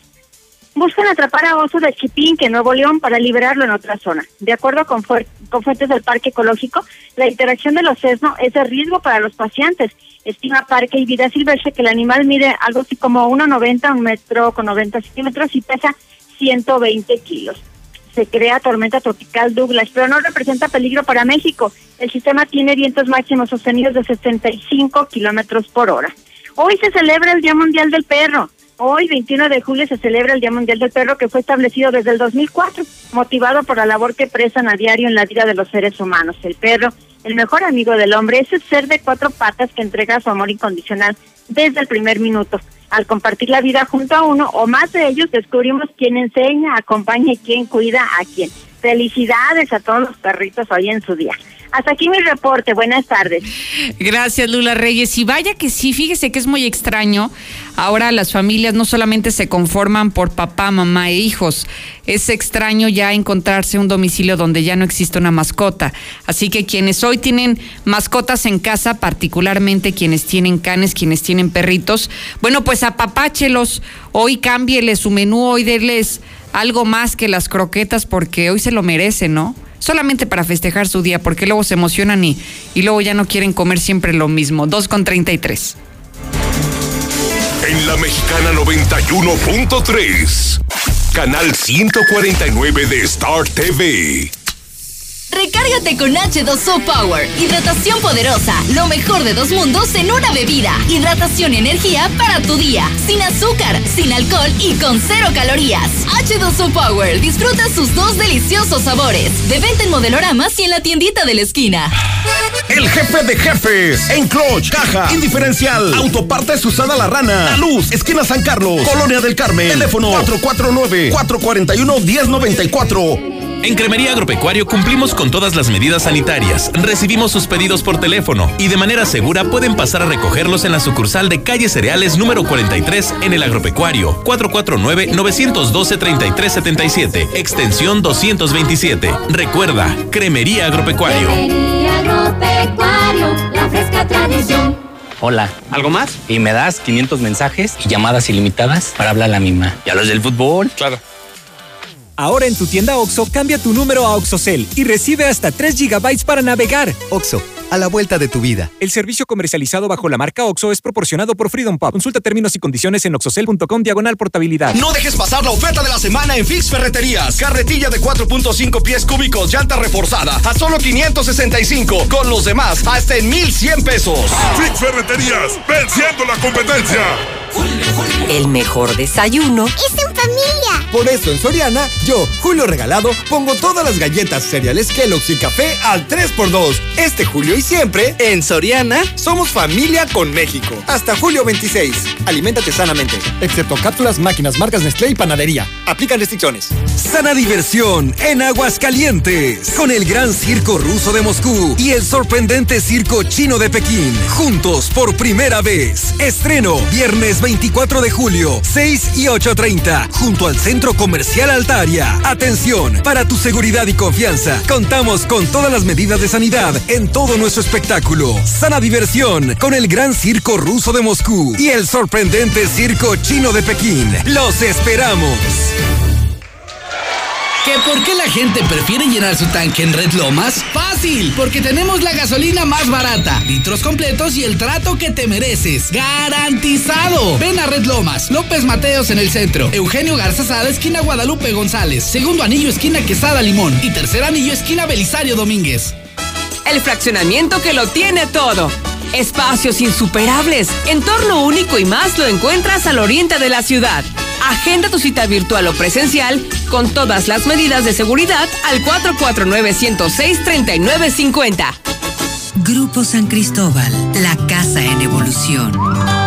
buscan atrapar a oso de Chipín, que Nuevo León, para liberarlo en otra zona. De acuerdo con, fuentes del Parque Ecológico, la interacción de los sesno es de riesgo para los pacientes. Estima Parque y Vida Silvestre que el animal mide algo así como 1,90, un metro con 90 centímetros y pesa 120 kilos. Se crea tormenta tropical Douglas, pero no representa peligro para México. El sistema tiene vientos máximos sostenidos de 65 kilómetros por hora. Hoy se celebra el Día Mundial del Perro. Hoy, 21 de julio, se celebra el Día Mundial del Perro que fue establecido desde el 2004, motivado por la labor que prestan a diario en la vida de los seres humanos. El perro, el mejor amigo del hombre, es el ser de cuatro patas que entrega su amor incondicional desde el primer minuto. Al compartir la vida junto a uno o más de ellos, descubrimos quién enseña, acompaña y quién cuida a quién. Felicidades a todos los perritos hoy en su día. Hasta aquí mi reporte. Buenas tardes. Gracias, Lula Reyes. Y vaya que sí, fíjese que es muy extraño. Ahora las familias no solamente se conforman por papá, mamá e hijos. Es extraño ya encontrarse un domicilio donde ya no existe una mascota. Así que quienes hoy tienen mascotas en casa, particularmente quienes tienen canes, quienes tienen perritos, bueno, pues apapáchelos. Hoy cámbiele su menú, hoy denles algo más que las croquetas porque hoy se lo merece, ¿no? solamente para festejar su día, porque luego se emocionan y, y luego ya no quieren comer siempre lo mismo. 2 con 33. En la mexicana 91.3, canal 149 de Star TV. Recárgate con H2O Power. Hidratación poderosa. Lo mejor de dos mundos en una bebida. Hidratación y energía para tu día. Sin azúcar, sin alcohol y con cero calorías. H2O Power. Disfruta sus dos deliciosos sabores. De venta en modeloramas y en la tiendita de la esquina. El jefe de jefes. En Clutch, Caja, Indiferencial. Autopartes Susana La Rana. La Luz, esquina San Carlos. Colonia del Carmen. Teléfono 449-441-1094. En Cremería Agropecuario cumplimos con todas las medidas sanitarias. Recibimos sus pedidos por teléfono y de manera segura pueden pasar a recogerlos en la sucursal de calle Cereales número 43 en el Agropecuario 449-912-3377, extensión 227. Recuerda, Cremería Agropecuario. Cremería Agropecuario, la fresca tradición. Hola. ¿Algo más? Y me das 500 mensajes y llamadas ilimitadas para hablar a la misma. ¿Y a los del fútbol? Claro. Ahora en tu tienda OXO, cambia tu número a OXOCEL y recibe hasta 3 GB para navegar. OXO, a la vuelta de tu vida. El servicio comercializado bajo la marca OXO es proporcionado por Freedom Pop. Consulta términos y condiciones en oxocel.com diagonal portabilidad. No dejes pasar la oferta de la semana en Fix Ferreterías. Carretilla de 4.5 pies cúbicos, llanta reforzada a solo 565. Con los demás, hasta en 1100 pesos. Fix Ferreterías, venciendo la competencia. El mejor desayuno es Por eso en Soriana, yo, Julio Regalado, pongo todas las galletas, cereales Kellogg's y café al 3x2. Este julio y siempre, en Soriana, somos familia con México. Hasta julio 26. Aliméntate sanamente. Excepto cápsulas, máquinas, marcas Nestlé y panadería. Aplican restricciones. Sana diversión en Aguascalientes. Con el gran circo ruso de Moscú y el sorprendente circo chino de Pekín. Juntos por primera vez. Estreno viernes 24 de julio, 6 y 8.30. Junto al Centro Comercial Altaria. Atención, para tu seguridad y confianza. Contamos con todas las medidas de sanidad en todo nuestro espectáculo. Sana diversión con el gran circo ruso de Moscú y el sorprendente circo chino de Pekín. Los esperamos. ¿Que por qué la gente prefiere llenar su tanque en Red Lomas? Fácil, porque tenemos la gasolina más barata, litros completos y el trato que te mereces. ¡Garantizado! Ven a Red Lomas, López Mateos en el centro, Eugenio Garza Sada, esquina Guadalupe González, segundo anillo, esquina Quesada Limón y tercer anillo, esquina Belisario Domínguez. El fraccionamiento que lo tiene todo. Espacios insuperables, entorno único y más lo encuentras al oriente de la ciudad. Agenda tu cita virtual o presencial con todas las medidas de seguridad al 449-106-3950. Grupo San Cristóbal, la casa en evolución.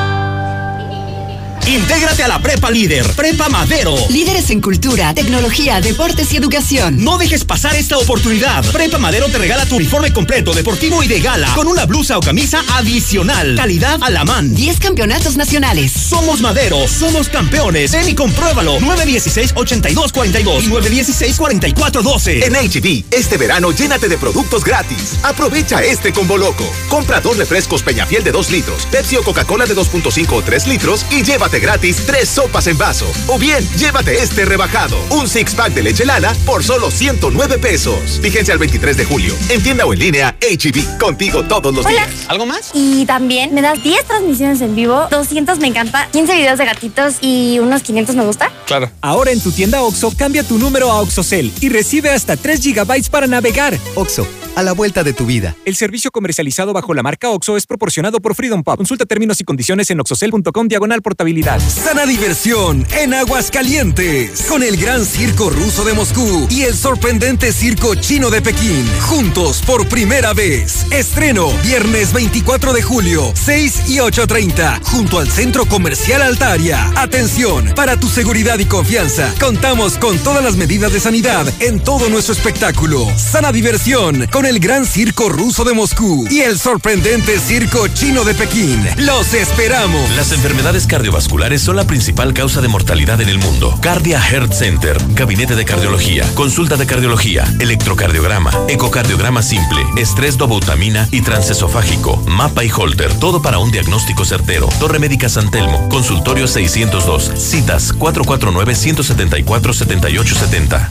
Intégrate a la Prepa Líder, Prepa Madero. Líderes en cultura, tecnología, deportes y educación. No dejes pasar esta oportunidad. Prepa Madero te regala tu uniforme completo, deportivo y de gala, con una blusa o camisa adicional. Calidad a la man. 10 campeonatos nacionales. Somos Madero, somos campeones. Ven y compruébalo. 916-8242 y 916-4412. En HB, este verano llénate de productos gratis. Aprovecha este combo loco. Compra dos refrescos Peñafiel de 2 litros, Pepsi o Coca-Cola de 2.5 o 3 litros y llévate gratis tres sopas en vaso. O bien, llévate este rebajado. Un six pack de leche Lala por solo 109 pesos. Fíjense al 23 de julio. En tienda o en línea, HB. Contigo todos los días. ¿Algo más? Y también me das 10 transmisiones en vivo, 200 me encanta, 15 videos de gatitos y unos 500 me gusta. Claro. Ahora en tu tienda OXO, cambia tu número a OXOCEL y recibe hasta 3 GB para navegar. OXO, a la vuelta de tu vida. El servicio comercializado bajo la marca OXO es proporcionado por Freedom Pop. Consulta términos y condiciones en oxocel.com diagonal portabilidad. Sana diversión en Aguascalientes. Con el gran circo ruso de Moscú y el sorprendente circo chino de Pekín. Juntos por primera vez. Estreno viernes 24 de julio, 6 y 8.30. Junto al Centro Comercial Altaria. Atención, para tu seguridad y confianza. Contamos con todas las medidas de sanidad en todo nuestro espectáculo. Sana diversión con el gran circo ruso de Moscú y el sorprendente circo chino de Pekín. Los esperamos. Las enfermedades cardiovasculares son la principal causa de mortalidad en el mundo. Cardia Heart Center, gabinete de cardiología, consulta de cardiología, electrocardiograma, ecocardiograma simple, estrés dobutamina y transesofágico, mapa y holter, todo para un diagnóstico certero. Torre Médica San Telmo, consultorio 602, citas 449 174 7870.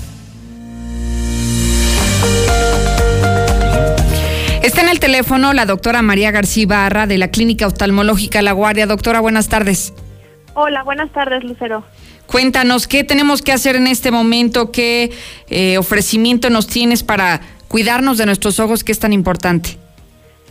Está en el teléfono la doctora María García Barra de la Clínica Oftalmológica La Guardia. Doctora, buenas tardes. Hola, buenas tardes, Lucero. Cuéntanos, ¿qué tenemos que hacer en este momento? ¿Qué eh, ofrecimiento nos tienes para cuidarnos de nuestros ojos que es tan importante?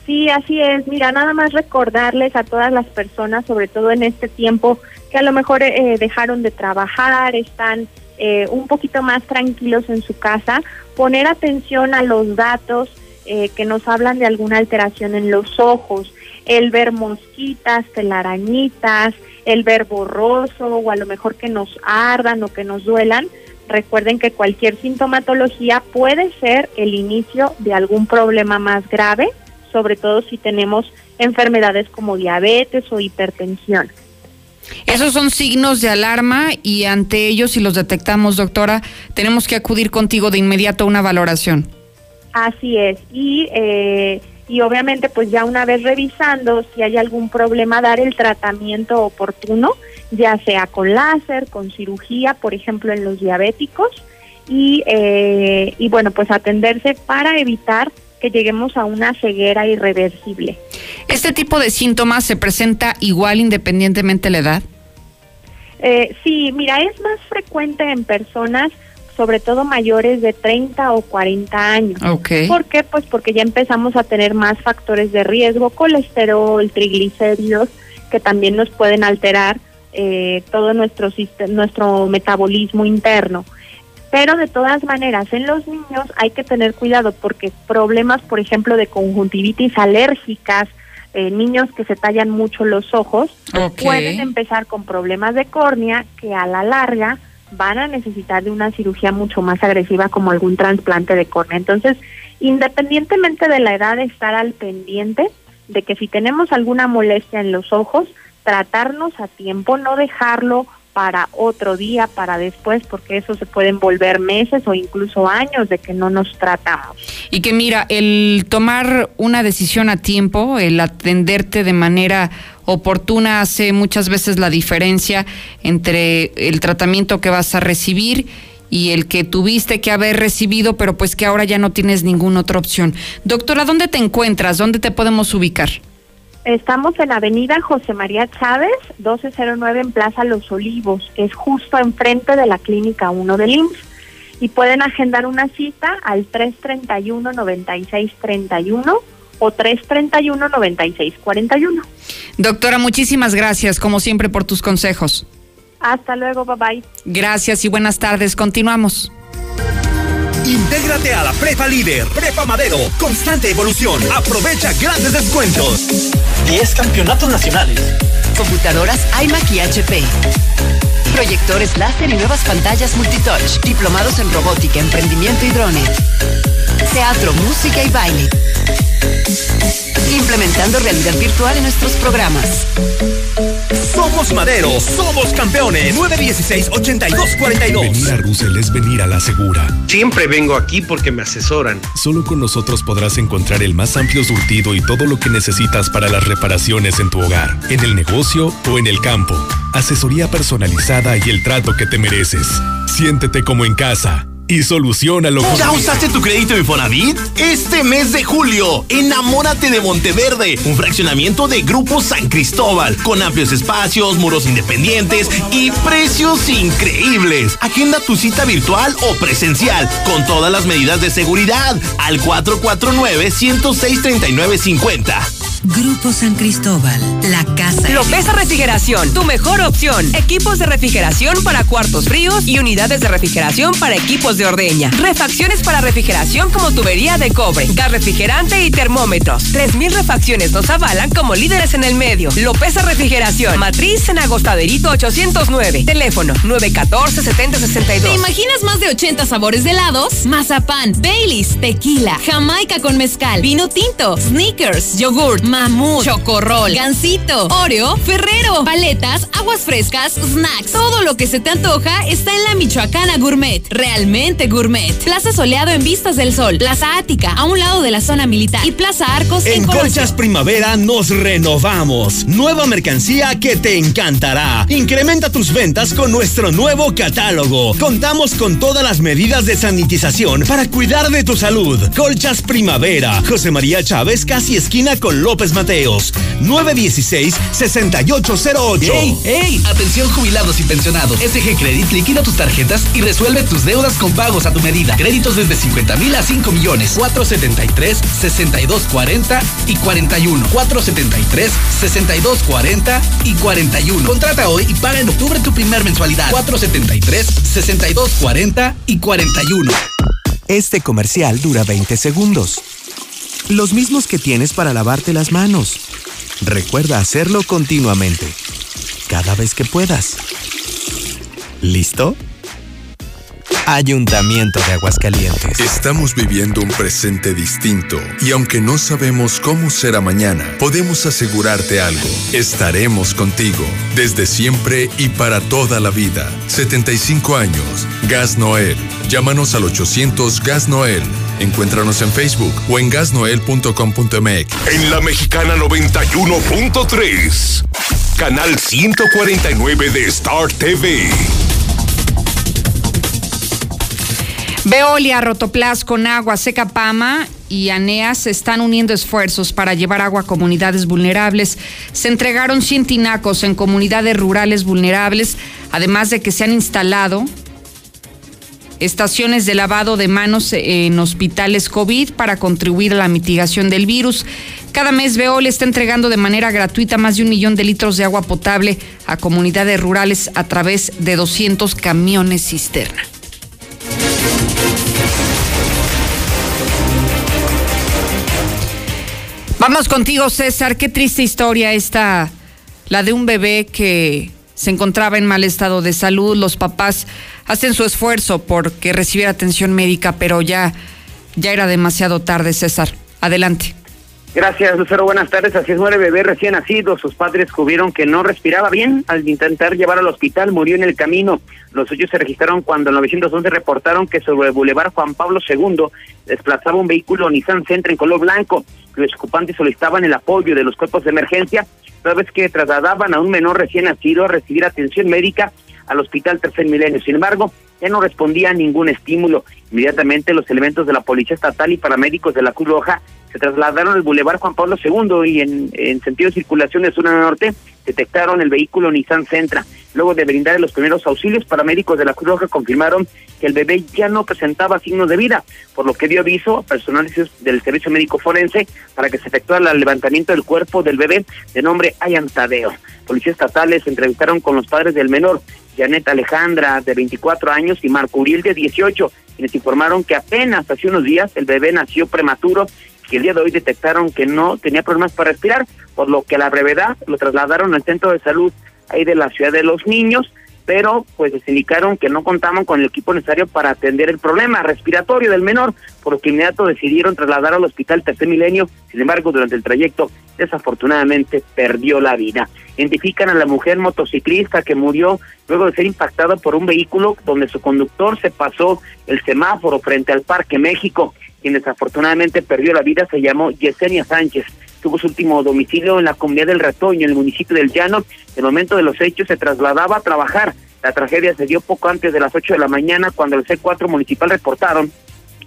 Sí, así es. Mira, nada más recordarles a todas las personas, sobre todo en este tiempo, que a lo mejor eh, dejaron de trabajar, están eh, un poquito más tranquilos en su casa, poner atención a los datos eh, que nos hablan de alguna alteración en los ojos, el ver mosquitas, telarañitas, el ver borroso o a lo mejor que nos ardan o que nos duelan. Recuerden que cualquier sintomatología puede ser el inicio de algún problema más grave, sobre todo si tenemos enfermedades como diabetes o hipertensión. Esos son signos de alarma y ante ellos, si los detectamos, doctora, tenemos que acudir contigo de inmediato a una valoración. Así es. Y, eh, y obviamente, pues ya una vez revisando si hay algún problema, dar el tratamiento oportuno, ya sea con láser, con cirugía, por ejemplo, en los diabéticos. Y, eh, y bueno, pues atenderse para evitar que lleguemos a una ceguera irreversible. ¿Este tipo de síntomas se presenta igual independientemente de la edad? Eh, sí, mira, es más frecuente en personas sobre todo mayores de 30 o 40 años. Okay. ¿Por qué? Pues porque ya empezamos a tener más factores de riesgo, colesterol, triglicéridos, que también nos pueden alterar eh, todo nuestro, nuestro metabolismo interno. Pero de todas maneras, en los niños hay que tener cuidado porque problemas, por ejemplo, de conjuntivitis alérgicas, eh, niños que se tallan mucho los ojos, pueden empezar con problemas de córnea que a la larga van a necesitar de una cirugía mucho más agresiva como algún trasplante de córnea. Entonces, independientemente de la edad, estar al pendiente de que si tenemos alguna molestia en los ojos, tratarnos a tiempo, no dejarlo para otro día, para después, porque eso se pueden volver meses o incluso años de que no nos tratamos. Y que mira, el tomar una decisión a tiempo, el atenderte de manera oportuna hace muchas veces la diferencia entre el tratamiento que vas a recibir y el que tuviste que haber recibido, pero pues que ahora ya no tienes ninguna otra opción. Doctora, ¿dónde te encuentras? ¿Dónde te podemos ubicar? Estamos en Avenida José María Chávez, 1209 en Plaza Los Olivos, que es justo enfrente de la Clínica 1 del IMSS. Y pueden agendar una cita al 331-9631 o 331-9641. Doctora, muchísimas gracias, como siempre, por tus consejos. Hasta luego, bye bye. Gracias y buenas tardes. Continuamos. Intégrate a la Prepa Líder, Prepa Madero, constante evolución. Aprovecha grandes descuentos. 10 campeonatos nacionales. Computadoras iMac y HP. Proyectores láser y nuevas pantallas multitouch. Diplomados en robótica, emprendimiento y drones. Teatro, música y baile. Implementando realidad virtual en nuestros programas. Somos Madero, somos campeones. 916-8242. Venir a Russell es venir a la segura. Siempre vengo aquí porque me asesoran. Solo con nosotros podrás encontrar el más amplio surtido y todo lo que necesitas para las reparaciones en tu hogar, en el negocio o en el campo. Asesoría personalizada y el trato que te mereces. Siéntete como en casa y solucionalo. ¿Ya usaste tu crédito Infonavit? Este mes de julio, enamórate de Monteverde, un fraccionamiento de Grupo San Cristóbal, con amplios espacios, muros independientes y precios increíbles. Agenda tu cita virtual o presencial, con todas las medidas de seguridad, al 449-106-3950. Grupo San Cristóbal, la casa. Lopeza Refrigeración, tu mejor opción. Equipos de refrigeración para cuartos fríos y unidades de refrigeración para equipos de ordeña. Refacciones para refrigeración como tubería de cobre, gas refrigerante y termómetros. 3.000 refacciones nos avalan como líderes en el medio. Lopeza Refrigeración, matriz en Agostaderito 809. Teléfono 914-7062. ¿Te imaginas más de 80 sabores de helados? Mazapán, Baileys, tequila, jamaica con mezcal, vino tinto, sneakers, yogurt, mamut, chocorrol, gansito, oreo, ferrero, paletas, aguas frescas, snacks. Todo lo que se te antoja está en la Michoacana Gourmet. Realmente gourmet. Plaza Soleado en Vistas del Sol, Plaza Ática, a un lado de la zona militar y Plaza Arcos en, Colchas Primavera nos renovamos. Nueva mercancía que te encantará. Incrementa tus ventas con nuestro nuevo catálogo. Contamos con todas las medidas de sanitización para cuidar de tu salud. Colchas Primavera, José María Chávez, casi esquina con López Mateos. 916-6808. ¡Ey! ¡Ey! Atención jubilados y pensionados. SG Credit liquida tus tarjetas y resuelve tus deudas con pagos a tu medida. Créditos desde 50 mil a 5 millones. 473 6240 y 41. 473 6240 y 41. Contrata hoy y paga en octubre tu primer mensualidad. 473 6240 y 41. Este comercial dura 20 segundos. Los mismos que tienes para lavarte las manos. Recuerda hacerlo continuamente. Cada vez que puedas. ¿Listo? Ayuntamiento de Aguascalientes. Estamos viviendo un presente distinto y aunque no sabemos cómo será mañana, podemos asegurarte algo. Estaremos contigo desde siempre y para toda la vida. 75 años. Gas Noel. Llámanos al 800 Gas Noel. Encuéntranos en Facebook o en gasnoel.com.mx. En la Mexicana 91.3. Canal 149 de Star TV. Veolia, Rotoplas, Conagua, Secapama y ANEA se están uniendo esfuerzos para llevar agua a comunidades vulnerables. Se entregaron 100 tinacos en comunidades rurales vulnerables, además de que se han instalado estaciones de lavado de manos en hospitales COVID para contribuir a la mitigación del virus. Cada mes Veol está entregando de manera gratuita más de un millón de litros de agua potable a comunidades rurales a través de 200 camiones cisterna. Vamos contigo, César. Qué triste historia esta, la de un bebé que se encontraba en mal estado de salud. Los papás hacen su esfuerzo porque recibiera atención médica, pero ya, ya era demasiado tarde, César. Adelante. Gracias, Lucero. Buenas tardes. Así es, muere bebé recién nacido. Sus padres descubrieron que no respiraba bien. Al intentar llevar al hospital, murió en el camino. Los hechos se registraron cuando en 911 reportaron que sobre el Boulevard Juan Pablo II desplazaba un vehículo Nissan Sentra en color blanco. Los ocupantes solicitaban el apoyo de los cuerpos de emergencia, toda vez que trasladaban a un menor recién nacido a recibir atención médica al Hospital Tercer Milenio. Sin embargo, ya no respondía a ningún estímulo. Inmediatamente los elementos de la Policía Estatal y paramédicos de la Cruz Roja se trasladaron al Boulevard Juan Pablo II y en, en sentido de circulación de sur a norte detectaron el vehículo Nissan Sentra. Luego de brindar los primeros auxilios, paramédicos de la Cruz Roja confirmaron que el bebé ya no presentaba signos de vida, por lo que dio aviso a personal del Servicio Médico Forense para que se efectuara el levantamiento del cuerpo del bebé de nombre Ayan Tadeo. Policías estatales entrevistaron con los padres del menor, Janet Alejandra, de 24 años, y Marco Uriel, de 18, quienes informaron que apenas hace unos días el bebé nació prematuro que el día de hoy detectaron que no tenía problemas para respirar, por lo que a la brevedad lo trasladaron al centro de salud ahí de la ciudad de los niños, pero pues les indicaron que no contaban con el equipo necesario para atender el problema respiratorio del menor, por lo que inmediato decidieron trasladar al hospital Tercer Milenio, sin embargo durante el trayecto desafortunadamente perdió la vida. Identifican a la mujer motociclista que murió luego de ser impactada por un vehículo donde su conductor se pasó el semáforo frente al Parque México quien desafortunadamente perdió la vida, se llamó Yesenia Sánchez. Tuvo su último domicilio en la comunidad del Retoño, en el municipio del Llano. En el momento de los hechos se trasladaba a trabajar. La tragedia se dio poco antes de las 8 de la mañana cuando el C4 municipal reportaron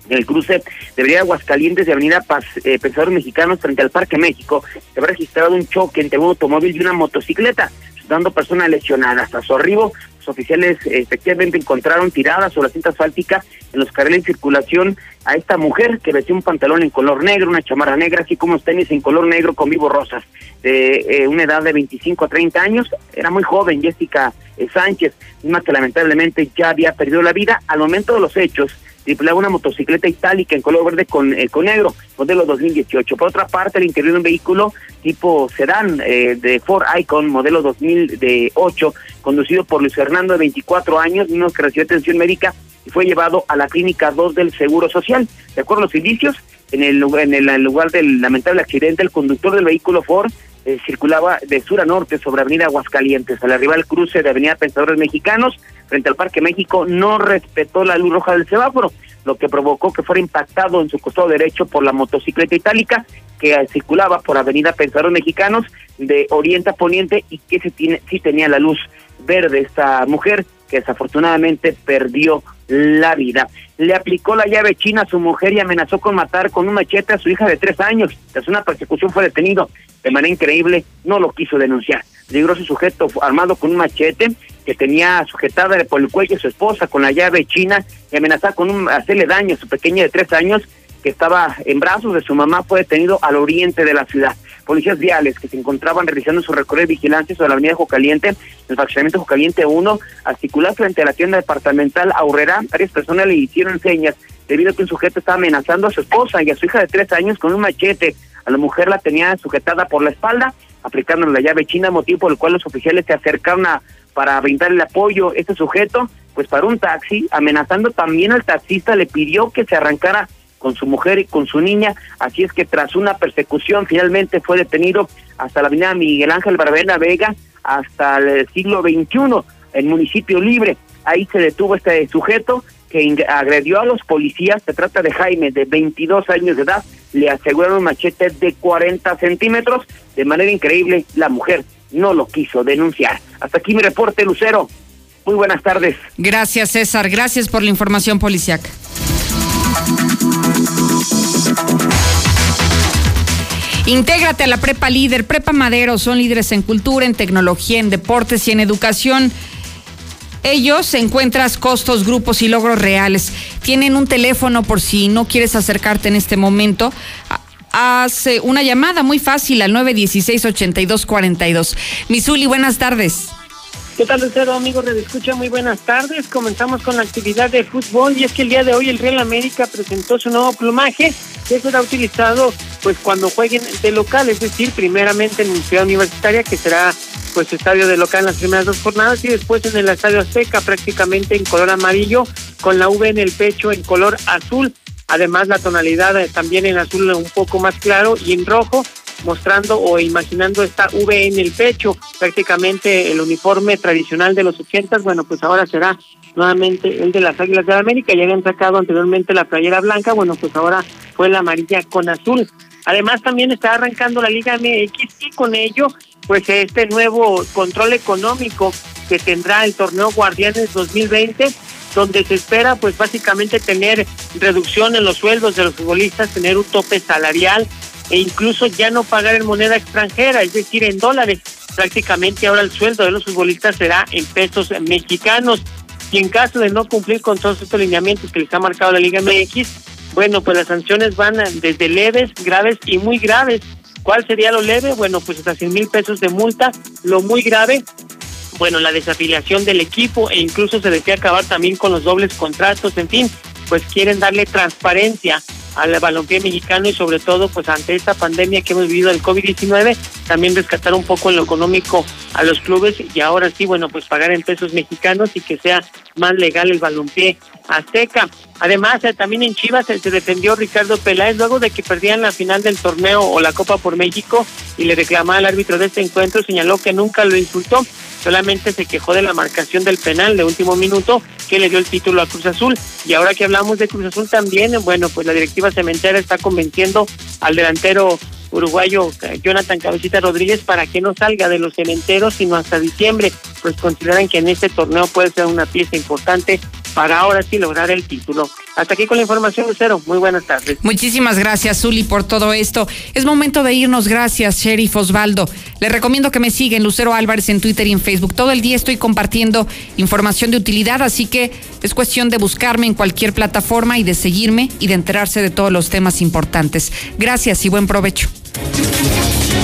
el cruce de Avenida Aguascalientes y Avenida Paz, eh, Pensadores Mexicanos frente al Parque México, se había registrado un choque entre un automóvil y una motocicleta, dando personas lesionadas. A su arribo, oficiales efectivamente encontraron tiradas sobre la cinta asfáltica en los carriles de circulación a esta mujer que vestía un pantalón en color negro, una chamarra negra, así como tenis en color negro con vivos rosas, de eh, una edad de 25 a 30 años. Era muy joven, Jessica eh, Sánchez, misma que lamentablemente ya había perdido la vida. Al momento de los hechos, tripulaba una motocicleta itálica en color verde con, eh, con negro, modelo 2018. Por otra parte, el interior de un vehículo tipo sedán de Ford Icon, modelo 2008, conducido por Luis Fernando de 24 años, mismo que recibió atención médica y fue llevado a la clínica 2 del Seguro Social. De acuerdo a los indicios, en el, en el lugar del lamentable accidente, el conductor del vehículo Ford eh, circulaba de sur a norte sobre Avenida Aguascalientes. Al arribar al cruce de Avenida Pensadores Mexicanos, frente al Parque México, no respetó la luz roja del semáforo, lo que provocó que fuera impactado en su costado derecho por la motocicleta itálica que circulaba por Avenida Pensadores Mexicanos de oriente a poniente y que sí, tiene, sí tenía la luz verde esta mujer que desafortunadamente perdió la vida. Le aplicó la llave china a su mujer y amenazó con matar con un machete a su hija de tres años. Tras una persecución fue detenido. De manera increíble, no lo quiso denunciar. Peligroso sujeto armado con un machete que tenía sujetada por el cuello a su esposa con la llave china y amenazaba con un, hacerle daño a su pequeña de tres años que estaba en brazos de su mamá fue detenido al oriente de la ciudad. Policías viales que se encontraban realizando su recorrido de vigilancia sobre la avenida Jocaliente, el fraccionamiento Jocaliente 1, articulado frente a la tienda departamental Aurrera, varias personas le hicieron señas debido a que un sujeto estaba amenazando a su esposa y a su hija de tres años con un machete. A la mujer la tenía sujetada por la espalda, aplicando la llave china, motivo por el cual los oficiales se acercaron a, para brindarle apoyo. Este sujeto, pues para un taxi, amenazando también al taxista, le pidió que se arrancara con su mujer y con su niña, así es que tras una persecución finalmente fue detenido hasta la avenida Miguel Ángel Barbena Vega hasta el siglo XXI, en municipio libre. Ahí se detuvo este sujeto que agredió a los policías, se trata de Jaime, de 22 años de edad, le aseguraron un machete de 40 centímetros, de manera increíble la mujer no lo quiso denunciar. Hasta aquí mi reporte, Lucero. Muy buenas tardes. Gracias, César. Gracias por la información policiaca. Intégrate a la Prepa Líder, Prepa Madero, son líderes en cultura, en tecnología, en deportes y en educación. ellos encuentras costos, grupos y logros reales. Tienen un teléfono por si no quieres acercarte en este momento. Hace una llamada muy fácil al 916-8242. Misuli, buenas tardes. ¿Qué tal, Lucero, amigos de Escucha? Muy buenas tardes. Comenzamos con la actividad de fútbol y es que el día de hoy el Real América presentó su nuevo plumaje que será utilizado pues cuando jueguen de local, es decir, primeramente en Ciudad Universitaria, que será pues estadio de local en las primeras dos jornadas y después en el Estadio Azteca prácticamente en color amarillo con la V en el pecho en color azul. Además la tonalidad eh, también en azul un poco más claro y en rojo mostrando o imaginando esta V en el pecho, prácticamente el uniforme tradicional de los ochentas, bueno, pues ahora será nuevamente el de las Águilas de la América, ya habían sacado anteriormente la playera blanca, bueno, pues ahora fue la amarilla con azul. Además también está arrancando la Liga MX y con ello pues este nuevo control económico que tendrá el torneo Guardianes 2020 donde se espera pues básicamente tener reducción en los sueldos de los futbolistas, tener un tope salarial e incluso ya no pagar en moneda extranjera, es decir, en dólares. Prácticamente ahora el sueldo de los futbolistas será en pesos mexicanos. Y en caso de no cumplir con todos estos lineamientos que les ha marcado la Liga MX, bueno, pues las sanciones van desde leves, graves y muy graves. ¿Cuál sería lo leve? Bueno, pues hasta 100 mil pesos de multa. Lo muy grave, bueno, la desafiliación del equipo e incluso se desea acabar también con los dobles contratos, en fin, pues quieren darle transparencia al balompié mexicano y sobre todo pues ante esta pandemia que hemos vivido del COVID-19, también rescatar un poco en lo económico a los clubes y ahora sí, bueno, pues pagar en pesos mexicanos y que sea más legal el balompié azteca. Además, eh, también en Chivas se defendió Ricardo Peláez luego de que perdían la final del torneo o la Copa por México y le reclamaba al árbitro de este encuentro, señaló que nunca lo insultó, solamente se quejó de la marcación del penal de último minuto que le dio el título a Cruz Azul. Y ahora que hablamos de Cruz Azul también, bueno, pues la directiva cementera está convenciendo al delantero uruguayo Jonathan Cabecita Rodríguez para que no salga de los cementeros sino hasta diciembre, pues consideran que en este torneo puede ser una pieza importante para ahora sí lograr el título. Hasta aquí con la información, Lucero. Muy buenas tardes. Muchísimas gracias, Zuli, por todo esto. Es momento de irnos. Gracias, Sheriff Osvaldo. Le recomiendo que me sigan, Lucero Álvarez, en Twitter y en Facebook. Todo el día estoy compartiendo información de utilidad, así que es cuestión de buscarme en cualquier plataforma y de seguirme y de enterarse de todos los temas importantes. Gracias y buen provecho.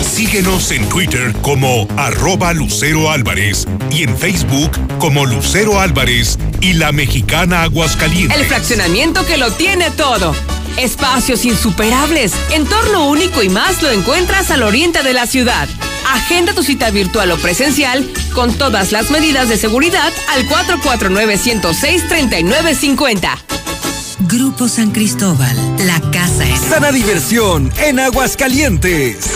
Síguenos en Twitter como arroba Lucero Álvarez y en Facebook como Lucero Álvarez y la mexicana Aguascalientes. El fraccionamiento que lo tiene todo. Espacios insuperables, entorno único y más lo encuentras al oriente de la ciudad. Agenda tu cita virtual o presencial con todas las medidas de seguridad al 449-106-3950. Grupo San Cristóbal, la casa en... Sana diversión en Aguascalientes.